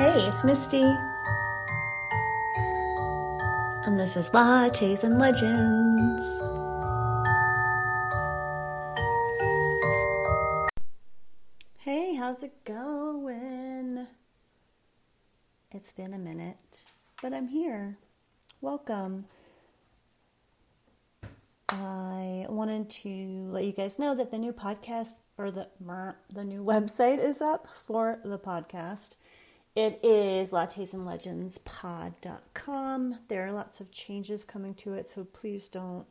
Hey, it's Misty. And this is Lattes and Legends. Hey, how's it going? It's been a minute, but I'm here. Welcome. I wanted to let you guys know that the new podcast or the the new website is up for the podcast. It is lattesandlegendspod.com. There are lots of changes coming to it, so please don't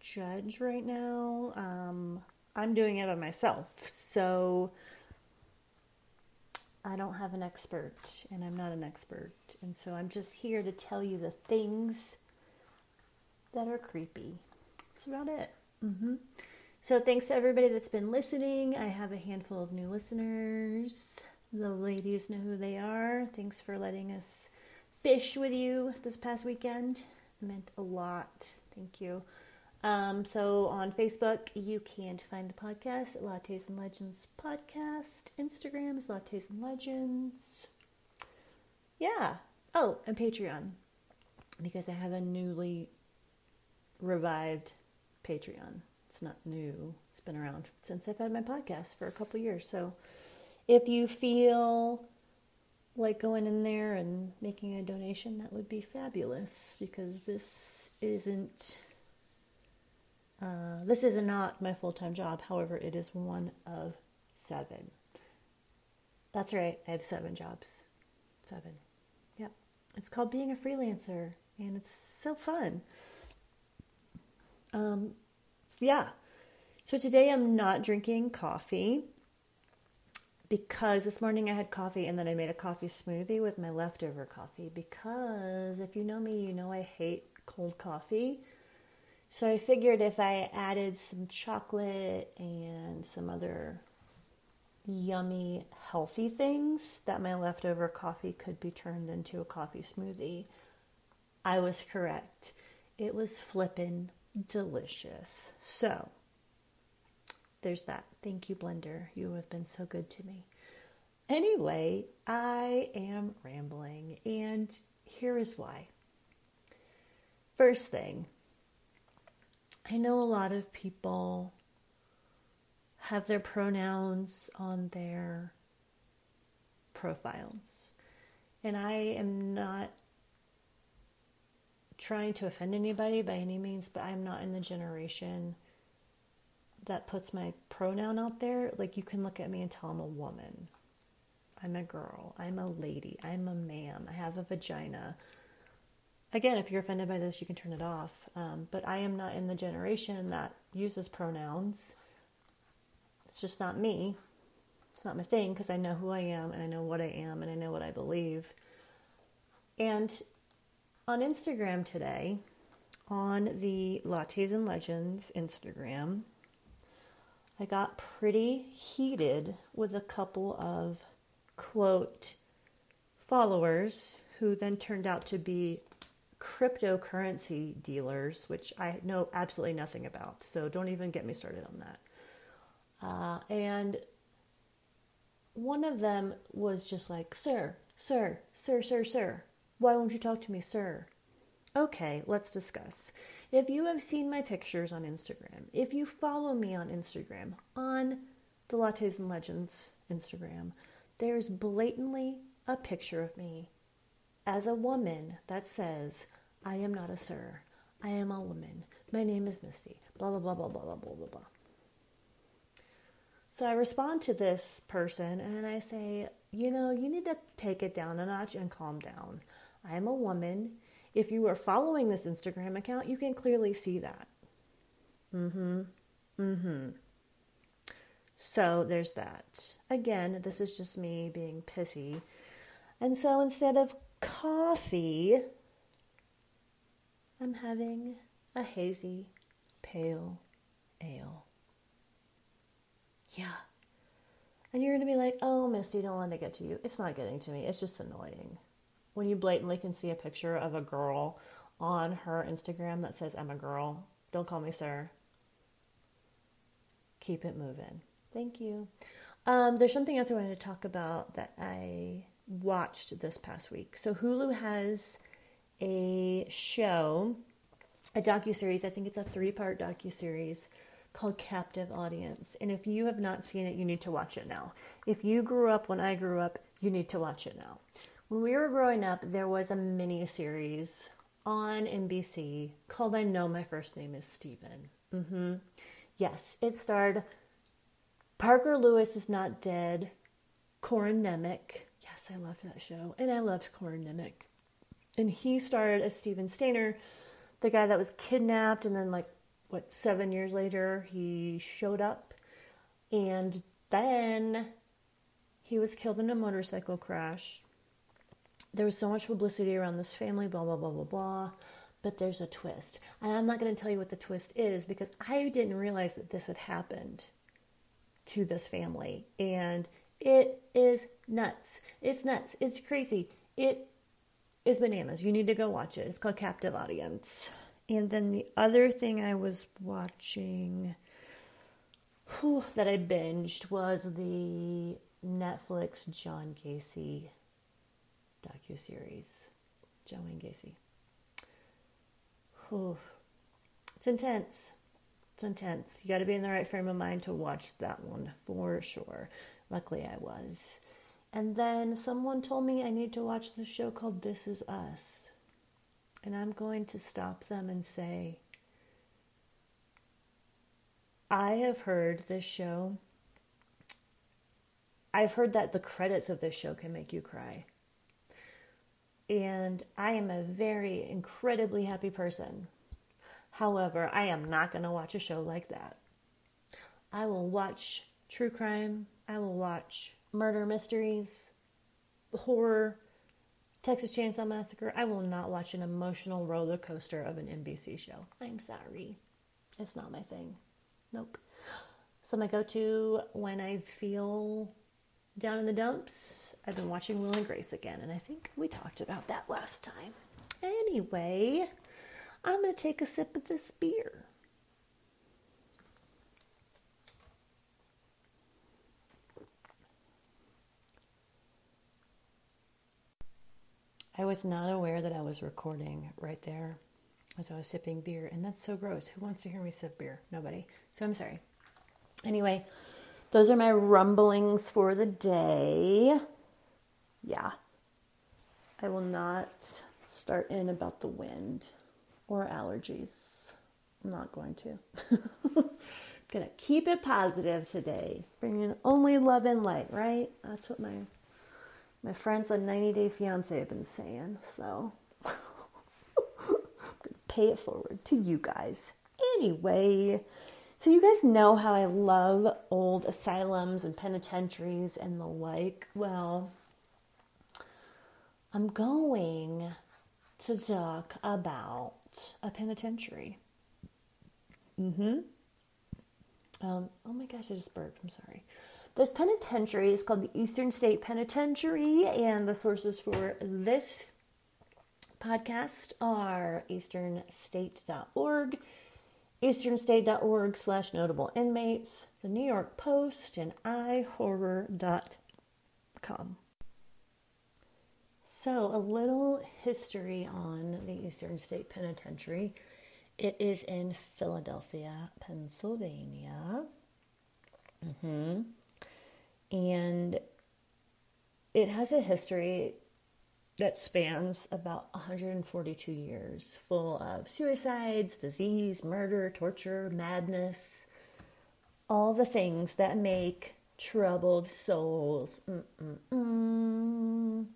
judge right now. Um, I'm doing it by myself, so I don't have an expert, and I'm not an expert, and so I'm just here to tell you the things that are creepy. That's about it. Mm-hmm. So thanks to everybody that's been listening. I have a handful of new listeners. The ladies know who they are. Thanks for letting us fish with you this past weekend. It meant a lot. Thank you. Um, so on Facebook, you can find the podcast Lattes and Legends Podcast. Instagram is Lattes and Legends. Yeah. Oh, and Patreon. Because I have a newly revived Patreon. It's not new. It's been around since I've had my podcast for a couple years. So if you feel like going in there and making a donation, that would be fabulous because this isn't uh, this is not my full time job. However, it is one of seven. That's right. I have seven jobs. Seven. Yep. It's called being a freelancer, and it's so fun. Um, yeah. So today I'm not drinking coffee because this morning I had coffee and then I made a coffee smoothie with my leftover coffee. Because if you know me, you know I hate cold coffee. So I figured if I added some chocolate and some other yummy, healthy things, that my leftover coffee could be turned into a coffee smoothie. I was correct. It was flippin' delicious. So, there's that. Thank you, Blender. You have been so good to me. Anyway, I am rambling, and here is why. First thing, I know a lot of people have their pronouns on their profiles, and I am not trying to offend anybody by any means, but I'm not in the generation that puts my pronoun out there, like you can look at me and tell I'm a woman. I'm a girl. I'm a lady. I'm a man. I have a vagina. Again, if you're offended by this, you can turn it off. Um, but I am not in the generation that uses pronouns. It's just not me. It's not my thing because I know who I am and I know what I am and I know what I believe. And on Instagram today, on the Lattes and Legends Instagram, I got pretty heated with a couple of quote followers who then turned out to be cryptocurrency dealers, which I know absolutely nothing about. So don't even get me started on that. Uh, and one of them was just like, Sir, sir, sir, sir, sir, why won't you talk to me, sir? Okay, let's discuss. If you have seen my pictures on Instagram, if you follow me on Instagram, on the Lattes and Legends Instagram, there's blatantly a picture of me as a woman that says, I am not a sir. I am a woman. My name is Misty. Blah, blah, blah, blah, blah, blah, blah, blah, blah. So I respond to this person and I say, you know, you need to take it down a notch and calm down. I am a woman. If you are following this Instagram account, you can clearly see that. Mm-hmm. Mm-hmm. So there's that. Again, this is just me being pissy. And so instead of coffee, I'm having a hazy, pale ale. Yeah. And you're going to be like, oh, Misty, don't let it get to you. It's not getting to me. It's just annoying. When you blatantly can see a picture of a girl on her Instagram that says, I'm a girl, don't call me sir. Keep it moving. Thank you. Um, there's something else I wanted to talk about that I watched this past week. So Hulu has a show, a docu series. I think it's a three part docu series called Captive Audience. And if you have not seen it, you need to watch it now. If you grew up when I grew up, you need to watch it now. When we were growing up, there was a mini series on NBC called I Know My First Name is Steven. Mm-hmm. Yes, it starred Parker Lewis is not dead. Corin Nemec. Yes, I loved that show. And I loved Corin Nemec. And he starred as Steven Stayner, the guy that was kidnapped and then like what, seven years later, he showed up. And then he was killed in a motorcycle crash. There was so much publicity around this family, blah, blah, blah, blah, blah. But there's a twist. And I'm not going to tell you what the twist is because I didn't realize that this had happened to this family. And it is nuts. It's nuts. It's crazy. It is bananas. You need to go watch it. It's called Captive Audience. And then the other thing I was watching whew, that I binged was the Netflix John Gacy docu series. John Wayne Gacy. Whew. It's intense. It's intense. You got to be in the right frame of mind to watch that one for sure. Luckily, I was. And then someone told me I need to watch the show called This Is Us. And I'm going to stop them and say, I have heard this show. I've heard that the credits of this show can make you cry. And I am a very incredibly happy person. However, I am not going to watch a show like that. I will watch true crime, I will watch murder mysteries, horror, Texas Chainsaw Massacre, I will not watch an emotional roller coaster of an NBC show. I'm sorry. It's not my thing. Nope. So, my go to when I feel down in the dumps, I've been watching Will and Grace again, and I think we talked about that last time. Anyway, I'm going to take a sip of this beer. I was not aware that I was recording right there as I was sipping beer, and that's so gross. Who wants to hear me sip beer? Nobody. So I'm sorry. Anyway, those are my rumblings for the day. Yeah. I will not start in about the wind or allergies. I'm not going to. Gonna keep it positive today. Bringing only love and light, right? That's what my my friends on 90 Day Fiance have been saying. So I'm to pay it forward to you guys. Anyway, so you guys know how I love old asylums and penitentiaries and the like. Well, I'm going to talk about a penitentiary. Mm-hmm. Um, oh my gosh, I just burped. I'm sorry. This penitentiary is called the Eastern State Penitentiary, and the sources for this podcast are easternstate.org, easternstate.org slash notable inmates, the New York Post, and ihorror.com. So, a little history on the Eastern State Penitentiary. It is in Philadelphia, Pennsylvania. Mm-hmm and it has a history that spans about 142 years, full of suicides, disease, murder, torture, madness, all the things that make troubled souls. Mm-mm-mm.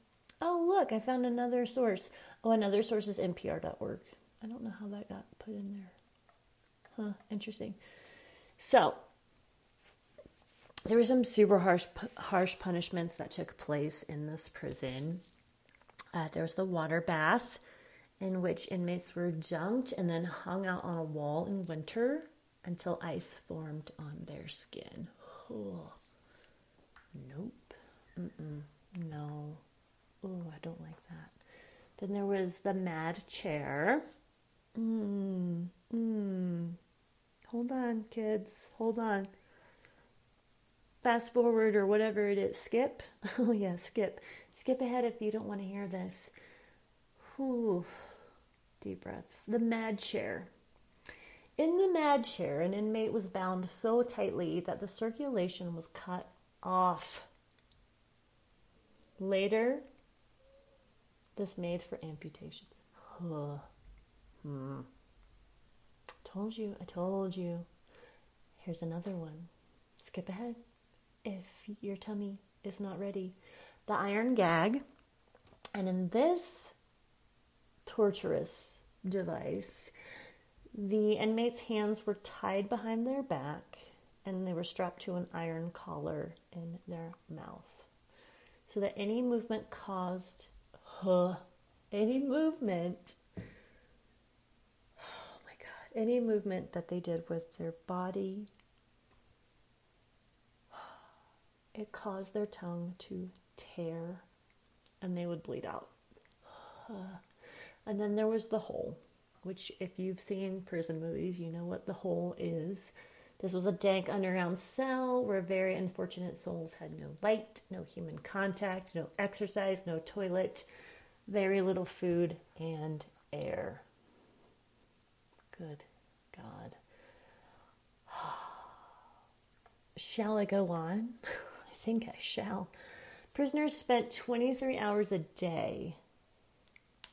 Oh, look, I found another source. Oh, another source is npr.org. I don't know how that got put in there. Huh, interesting. So, there were some super harsh, harsh punishments that took place in this prison. Uh, there was the water bath, in which inmates were dunked and then hung out on a wall in winter until ice formed on their skin. Oh, nope. Mm-mm. No. Oh, I don't like that. Then there was the mad chair. Mm, mm. Hold on, kids. Hold on. Fast forward or whatever it is. Skip. Oh, yeah, skip. Skip ahead if you don't want to hear this. Whew. Deep breaths. The mad chair. In the mad chair, an inmate was bound so tightly that the circulation was cut off. Later, this made for amputation. hmm. Told you, I told you. Here's another one. Skip ahead if your tummy is not ready. The iron gag. And in this torturous device, the inmates' hands were tied behind their back and they were strapped to an iron collar in their mouth so that any movement caused huh, any movement oh my god any movement that they did with their body it caused their tongue to tear and they would bleed out and then there was the hole which, if you've seen prison movies, you know what the hole is. This was a dank underground cell where very unfortunate souls had no light, no human contact, no exercise, no toilet, very little food, and air. Good God. Shall I go on? I think I shall. Prisoners spent 23 hours a day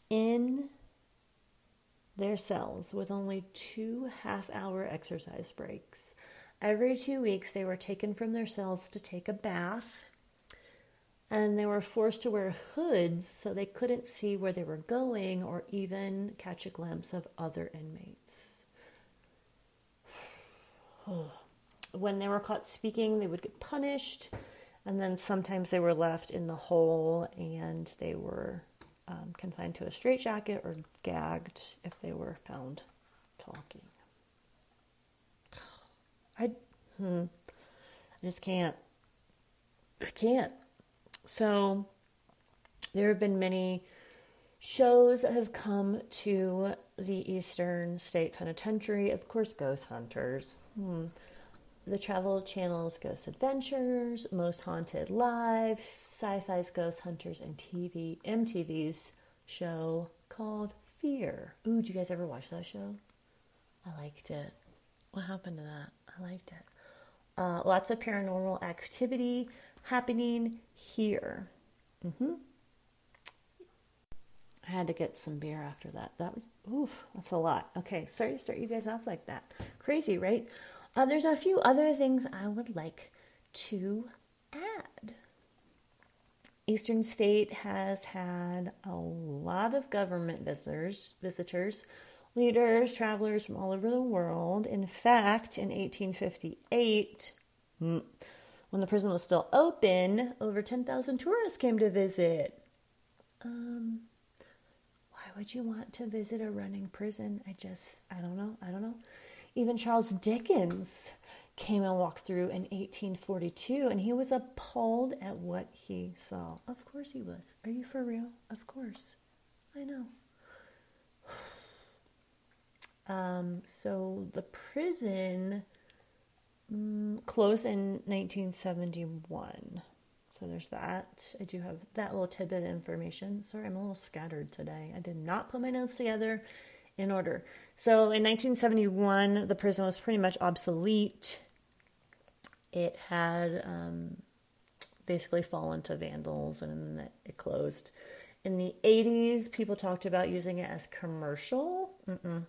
in their cells with only two half hour exercise breaks. Every two weeks, they were taken from their cells to take a bath, and they were forced to wear hoods so they couldn't see where they were going or even catch a glimpse of other inmates. when they were caught speaking, they would get punished, and then sometimes they were left in the hole and they were um, confined to a straitjacket or gagged if they were found talking. I, hmm, I just can't. I can't. So there have been many shows that have come to the Eastern State Penitentiary. Of course, Ghost Hunters. Hmm the Travel Channel's Ghost Adventures, Most Haunted Live, Sci-Fi's Ghost Hunters, and TV MTV's show called Fear. Ooh, did you guys ever watch that show? I liked it. What happened to that? I liked it. Uh, lots of paranormal activity happening here. Mm-hmm. I had to get some beer after that. That was oof, that's a lot. Okay, sorry to start you guys off like that. Crazy, right? Uh, there's a few other things I would like to add. Eastern State has had a lot of government visitors, visitors, leaders, travelers from all over the world. In fact, in 1858, hmm, when the prison was still open, over 10,000 tourists came to visit. Um, why would you want to visit a running prison? I just, I don't know. I don't know. Even Charles Dickens came and walked through in 1842 and he was appalled at what he saw. Of course he was. Are you for real? Of course. I know. Um, so the prison um, closed in 1971. So there's that. I do have that little tidbit of information. Sorry, I'm a little scattered today. I did not put my notes together in order. So in 1971, the prison was pretty much obsolete. It had um, basically fallen to vandals and it closed. In the 80s, people talked about using it as commercial. Mm-mm.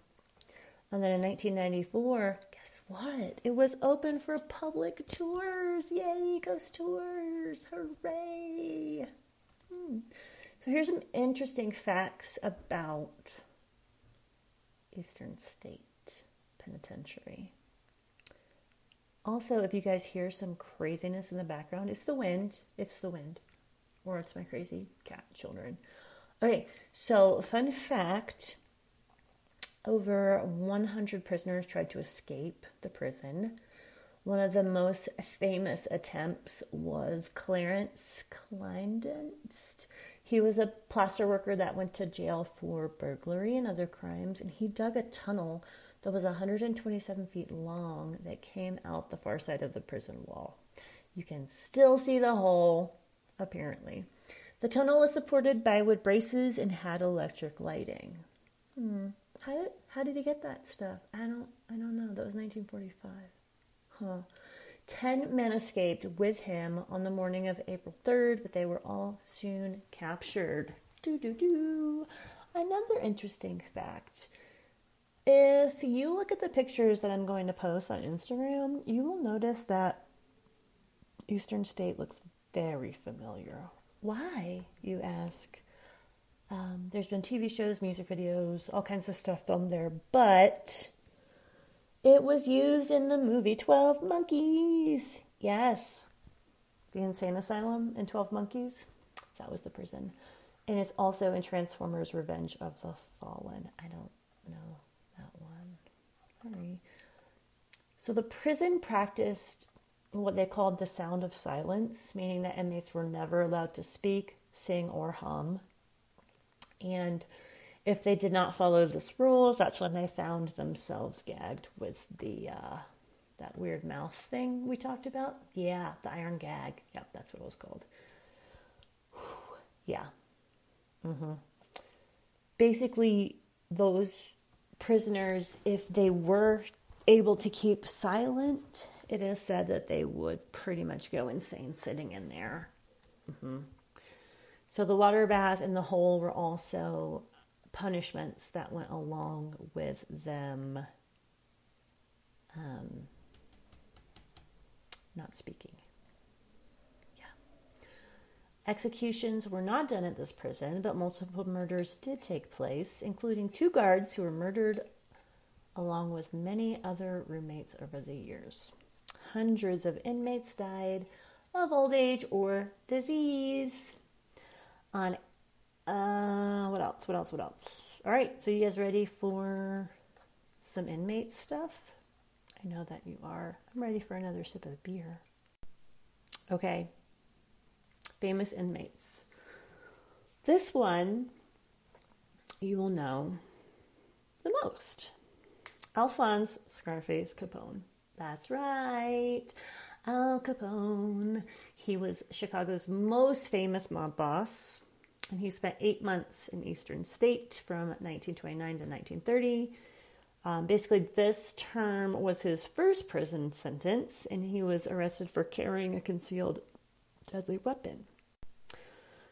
And then in 1994, guess what? It was open for public tours. Yay, ghost tours! Hooray! Hmm. So here's some interesting facts about Eastern State Penitentiary. Also, if you guys hear some craziness in the background, it's the wind. It's the wind. Or it's my crazy cat children. Okay, so fun fact over 100 prisoners tried to escape the prison. One of the most famous attempts was Clarence Klinedinst. He was a plaster worker that went to jail for burglary and other crimes, and he dug a tunnel that was 127 feet long that came out the far side of the prison wall. You can still see the hole, apparently. The tunnel was supported by wood braces and had electric lighting. Hmm. How did how did he get that stuff? I don't I don't know. That was 1945. Huh. Ten men escaped with him on the morning of April 3rd, but they were all soon captured. Do do do. Another interesting fact. If you look at the pictures that I'm going to post on Instagram, you will notice that Eastern State looks very familiar. Why, you ask? Um, there's been TV shows, music videos, all kinds of stuff filmed there, but it was used in the movie 12 Monkeys. Yes. The insane asylum in 12 Monkeys. That was the prison. And it's also in Transformers Revenge of the Fallen. I don't know that one. Sorry. So the prison practiced what they called the sound of silence, meaning that inmates were never allowed to speak, sing, or hum. And if they did not follow those rules, that's when they found themselves gagged with the uh, that weird mouth thing we talked about. Yeah, the iron gag. Yep, that's what it was called. yeah. Mm-hmm. Basically, those prisoners, if they were able to keep silent, it is said that they would pretty much go insane sitting in there. Mm-hmm. So the water bath and the hole were also punishments that went along with them um, not speaking. Yeah. Executions were not done at this prison, but multiple murders did take place, including two guards who were murdered along with many other roommates over the years. Hundreds of inmates died of old age or disease on uh what else? What else? What else? All right, so you guys ready for some inmate stuff? I know that you are. I'm ready for another sip of beer. Okay. Famous inmates. This one you will know the most. Alphonse Scarface Capone. That's right. Al Capone. He was Chicago's most famous mob boss, and he spent eight months in Eastern State from 1929 to 1930. Um, basically, this term was his first prison sentence, and he was arrested for carrying a concealed deadly weapon.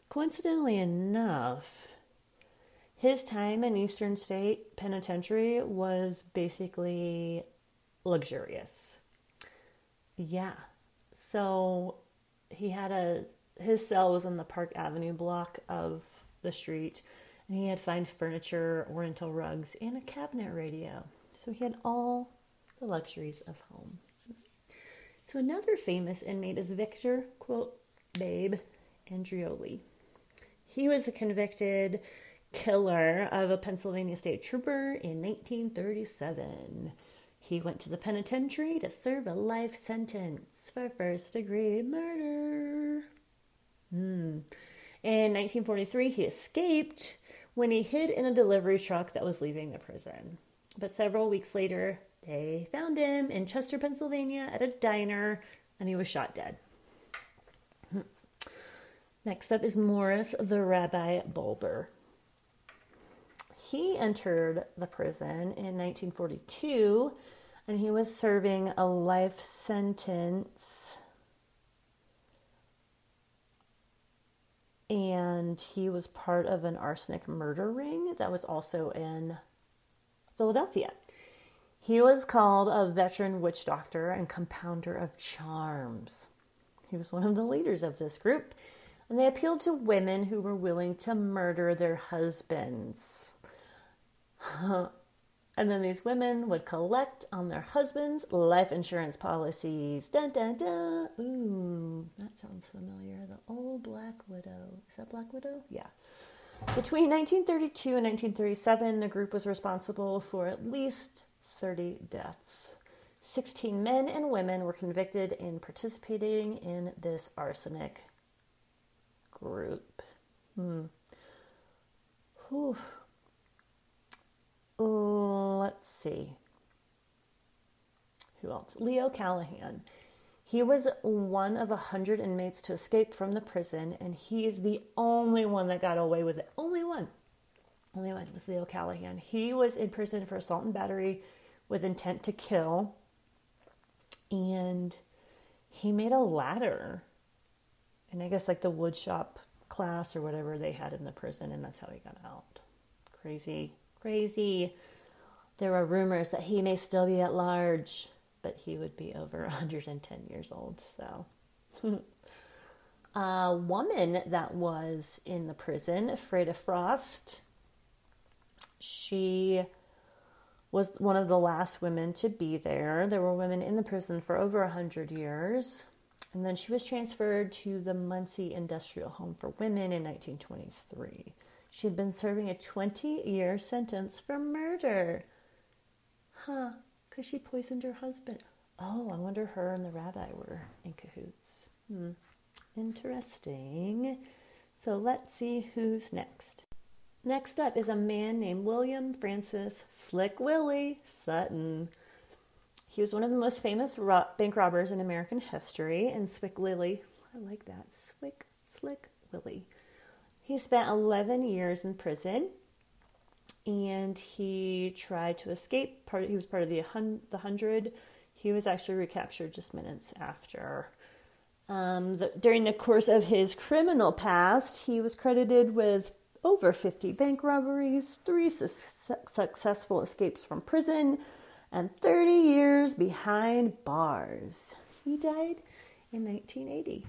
Coincidentally enough, his time in Eastern State Penitentiary was basically luxurious. Yeah. So he had a his cell was on the Park Avenue block of the street, and he had fine furniture, oriental rugs, and a cabinet radio. So he had all the luxuries of home. So another famous inmate is Victor, quote, Babe Andreoli. He was a convicted killer of a Pennsylvania state trooper in 1937. He went to the penitentiary to serve a life sentence for first degree murder. Hmm. In 1943, he escaped when he hid in a delivery truck that was leaving the prison. But several weeks later, they found him in Chester, Pennsylvania at a diner, and he was shot dead. Next up is Morris the Rabbi Bolber. He entered the prison in 1942 and he was serving a life sentence. And he was part of an arsenic murder ring that was also in Philadelphia. He was called a veteran witch doctor and compounder of charms. He was one of the leaders of this group, and they appealed to women who were willing to murder their husbands. And then these women would collect on their husbands' life insurance policies. Dun dun dun. Ooh, that sounds familiar. The old Black Widow. Is that Black Widow? Yeah. Between 1932 and 1937, the group was responsible for at least 30 deaths. 16 men and women were convicted in participating in this arsenic group. Hmm. Whew. Let's see. Who else? Leo Callahan. He was one of a hundred inmates to escape from the prison, and he is the only one that got away with it. Only one. Only one was Leo Callahan. He was in prison for assault and battery with intent to kill, and he made a ladder. And I guess like the woodshop class or whatever they had in the prison, and that's how he got out. Crazy, crazy. There are rumors that he may still be at large but he would be over 110 years old. So, a woman that was in the prison, Freda Frost, she was one of the last women to be there. There were women in the prison for over 100 years. And then she was transferred to the Muncy Industrial Home for Women in 1923. She had been serving a 20 year sentence for murder. Huh because she poisoned her husband. Oh, I wonder her and the rabbi were in cahoots. Hmm. Interesting. So let's see who's next. Next up is a man named William Francis Slick Willie Sutton. He was one of the most famous ro- bank robbers in American history, and Swick Willie, I like that, Swick, Slick Willie. He spent 11 years in prison and he tried to escape. Part he was part of the the hundred. He was actually recaptured just minutes after. Um, the, during the course of his criminal past, he was credited with over 50 bank robberies, three su- successful escapes from prison, and 30 years behind bars. He died in 1980.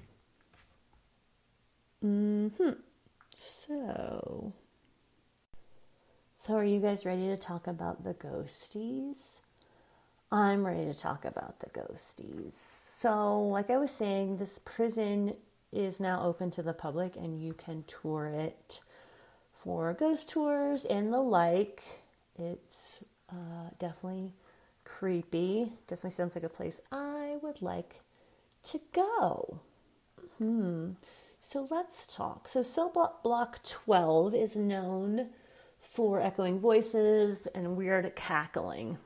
Hmm. So. So, are you guys ready to talk about the ghosties? I'm ready to talk about the ghosties. So, like I was saying, this prison is now open to the public and you can tour it for ghost tours and the like. It's uh, definitely creepy. Definitely sounds like a place I would like to go. Hmm. So let's talk. So cell block, block 12 is known for echoing voices and weird cackling.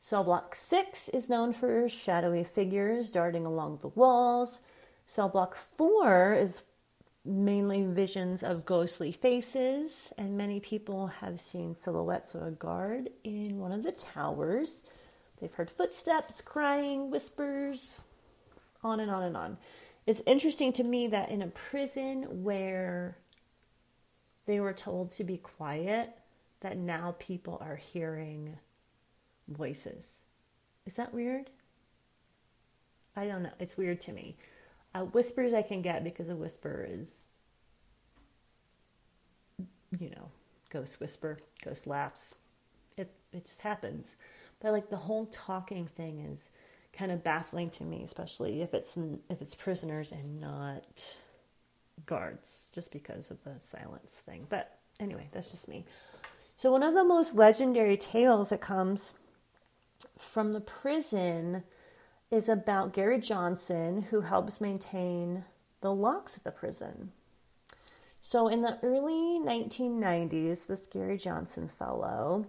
Cell block 6 is known for shadowy figures darting along the walls. Cell block 4 is mainly visions of ghostly faces, and many people have seen silhouettes of a guard in one of the towers. They've heard footsteps, crying, whispers, on and on and on. It's interesting to me that in a prison where they were told to be quiet, that now people are hearing voices. Is that weird? I don't know. It's weird to me. Uh, whispers I can get because a whisper is, you know, ghost whisper, ghost laughs. It it just happens. But like the whole talking thing is kind of baffling to me, especially if it's if it's prisoners and not guards just because of the silence thing. But anyway, that's just me. So, one of the most legendary tales that comes from the prison is about Gary Johnson, who helps maintain the locks at the prison. So, in the early 1990s, this Gary Johnson fellow,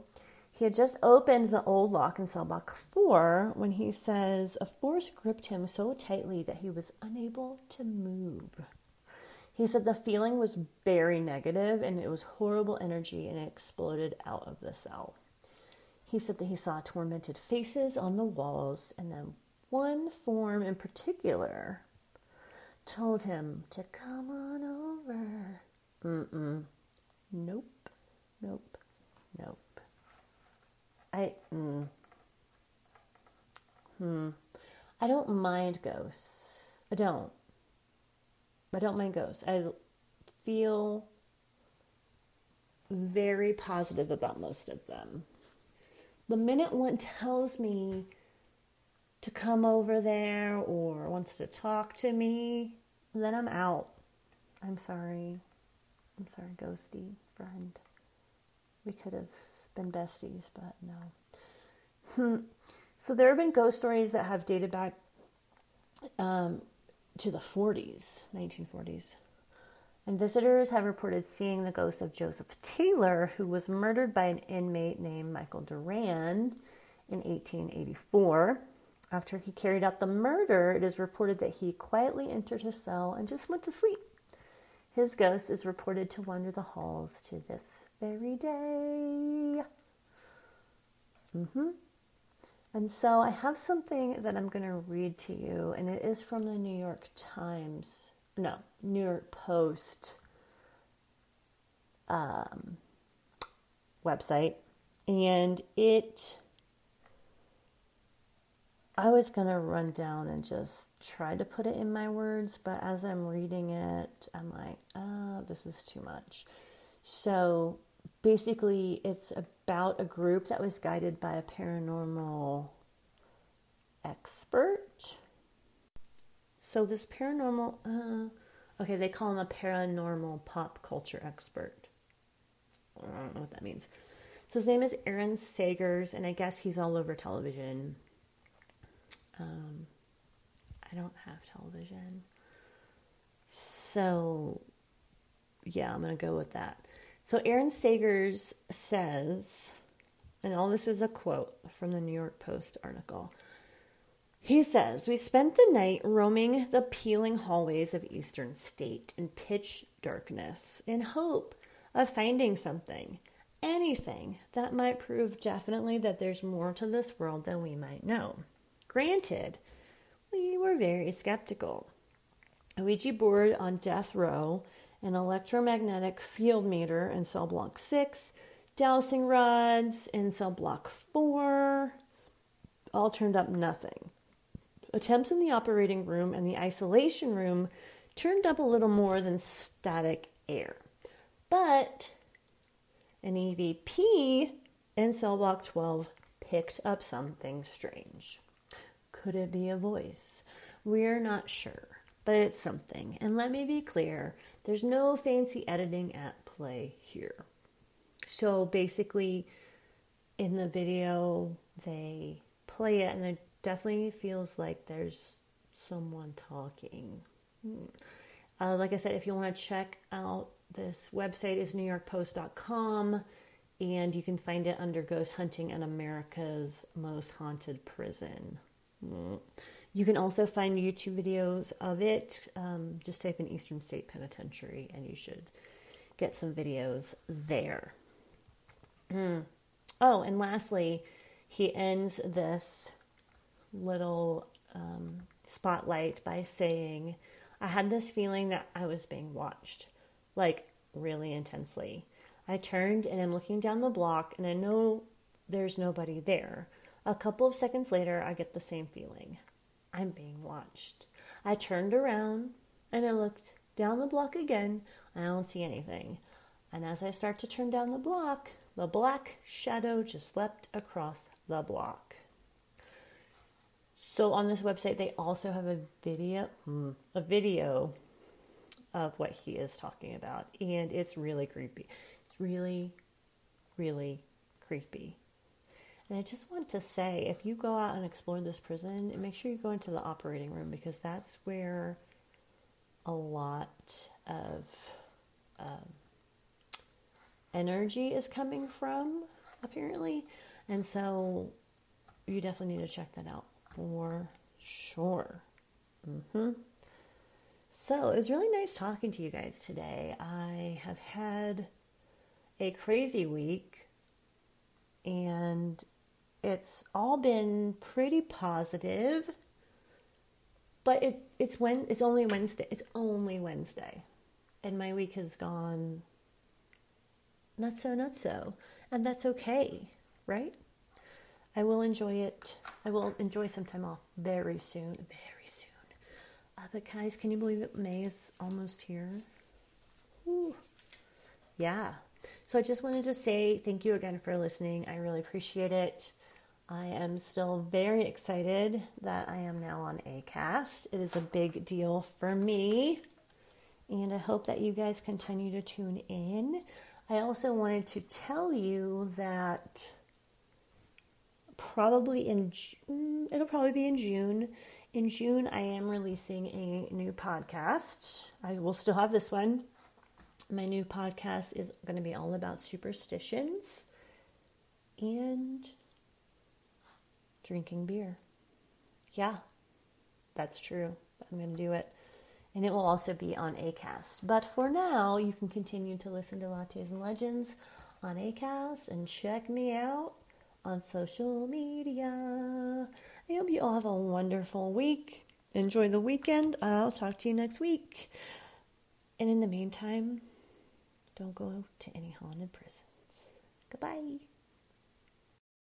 he had just opened the old lock in cell block 4 when he says a force gripped him so tightly that he was unable to move. He said the feeling was very negative and it was horrible energy and it exploded out of the cell. He said that he saw tormented faces on the walls and then one form in particular told him to come on over. Mm-mm. Nope. Nope. I, mm. Hmm. I don't mind ghosts. I don't. I don't mind ghosts. I feel very positive about most of them. The minute one tells me to come over there or wants to talk to me, then I'm out. I'm sorry. I'm sorry, ghosty friend. We could have been besties, but no. so there have been ghost stories that have dated back um, to the 40s, 1940s. And visitors have reported seeing the ghost of Joseph Taylor, who was murdered by an inmate named Michael Durand in 1884. After he carried out the murder, it is reported that he quietly entered his cell and just went to sleep. His ghost is reported to wander the halls to this very day. Mm-hmm. And so I have something that I'm going to read to you, and it is from the New York Times. No, New York Post um, website. And it, I was going to run down and just try to put it in my words, but as I'm reading it, I'm like, oh, this is too much. So basically, it's about a group that was guided by a paranormal expert. So, this paranormal, uh, okay, they call him a paranormal pop culture expert. I don't know what that means. So, his name is Aaron Sagers, and I guess he's all over television. Um, I don't have television. So, yeah, I'm going to go with that. So Aaron Sagers says, and all this is a quote from the New York Post article. He says, We spent the night roaming the peeling hallways of Eastern State in pitch darkness in hope of finding something, anything that might prove definitely that there's more to this world than we might know. Granted, we were very skeptical. Ouija board on death row an electromagnetic field meter in cell block 6, dowsing rods in cell block 4, all turned up nothing. Attempts in the operating room and the isolation room turned up a little more than static air. But an EVP in cell block 12 picked up something strange. Could it be a voice? We're not sure, but it's something. And let me be clear there's no fancy editing at play here. So basically, in the video, they play it, and it definitely feels like there's someone talking. Hmm. Uh, like I said, if you want to check out this website is newyorkpost.com and you can find it under Ghost Hunting and America's Most Haunted Prison. Mm. You can also find YouTube videos of it. Um, just type in Eastern State Penitentiary and you should get some videos there. Mm. Oh, and lastly, he ends this little um, spotlight by saying, I had this feeling that I was being watched, like really intensely. I turned and I'm looking down the block and I know there's nobody there. A couple of seconds later, I get the same feeling. I'm being watched. I turned around and I looked down the block again. I don't see anything. And as I start to turn down the block, the black shadow just leapt across the block. So on this website, they also have a video, hmm, a video of what he is talking about, and it's really creepy. It's really, really creepy. And I just want to say if you go out and explore this prison, make sure you go into the operating room because that's where a lot of um, energy is coming from, apparently. And so you definitely need to check that out for sure. Mm-hmm. So it was really nice talking to you guys today. I have had a crazy week and it's all been pretty positive, but it it's when it's only Wednesday. It's only Wednesday, and my week has gone not so not so, and that's okay, right? I will enjoy it. I will enjoy some time off very soon, very soon. Uh, but guys, can you believe it? May is almost here. Ooh. Yeah. So I just wanted to say thank you again for listening. I really appreciate it. I am still very excited that I am now on ACAST. It is a big deal for me, and I hope that you guys continue to tune in. I also wanted to tell you that probably in June, mm, it'll probably be in June. In June, I am releasing a new podcast. I will still have this one. My new podcast is going to be all about superstitions and drinking beer. Yeah, that's true. I'm going to do it. And it will also be on ACAST. But for now, you can continue to listen to Lattes and Legends on ACAST and check me out on social media. I hope you all have a wonderful week. Enjoy the weekend. I'll talk to you next week. And in the meantime, don't go to any haunted prisons. Goodbye.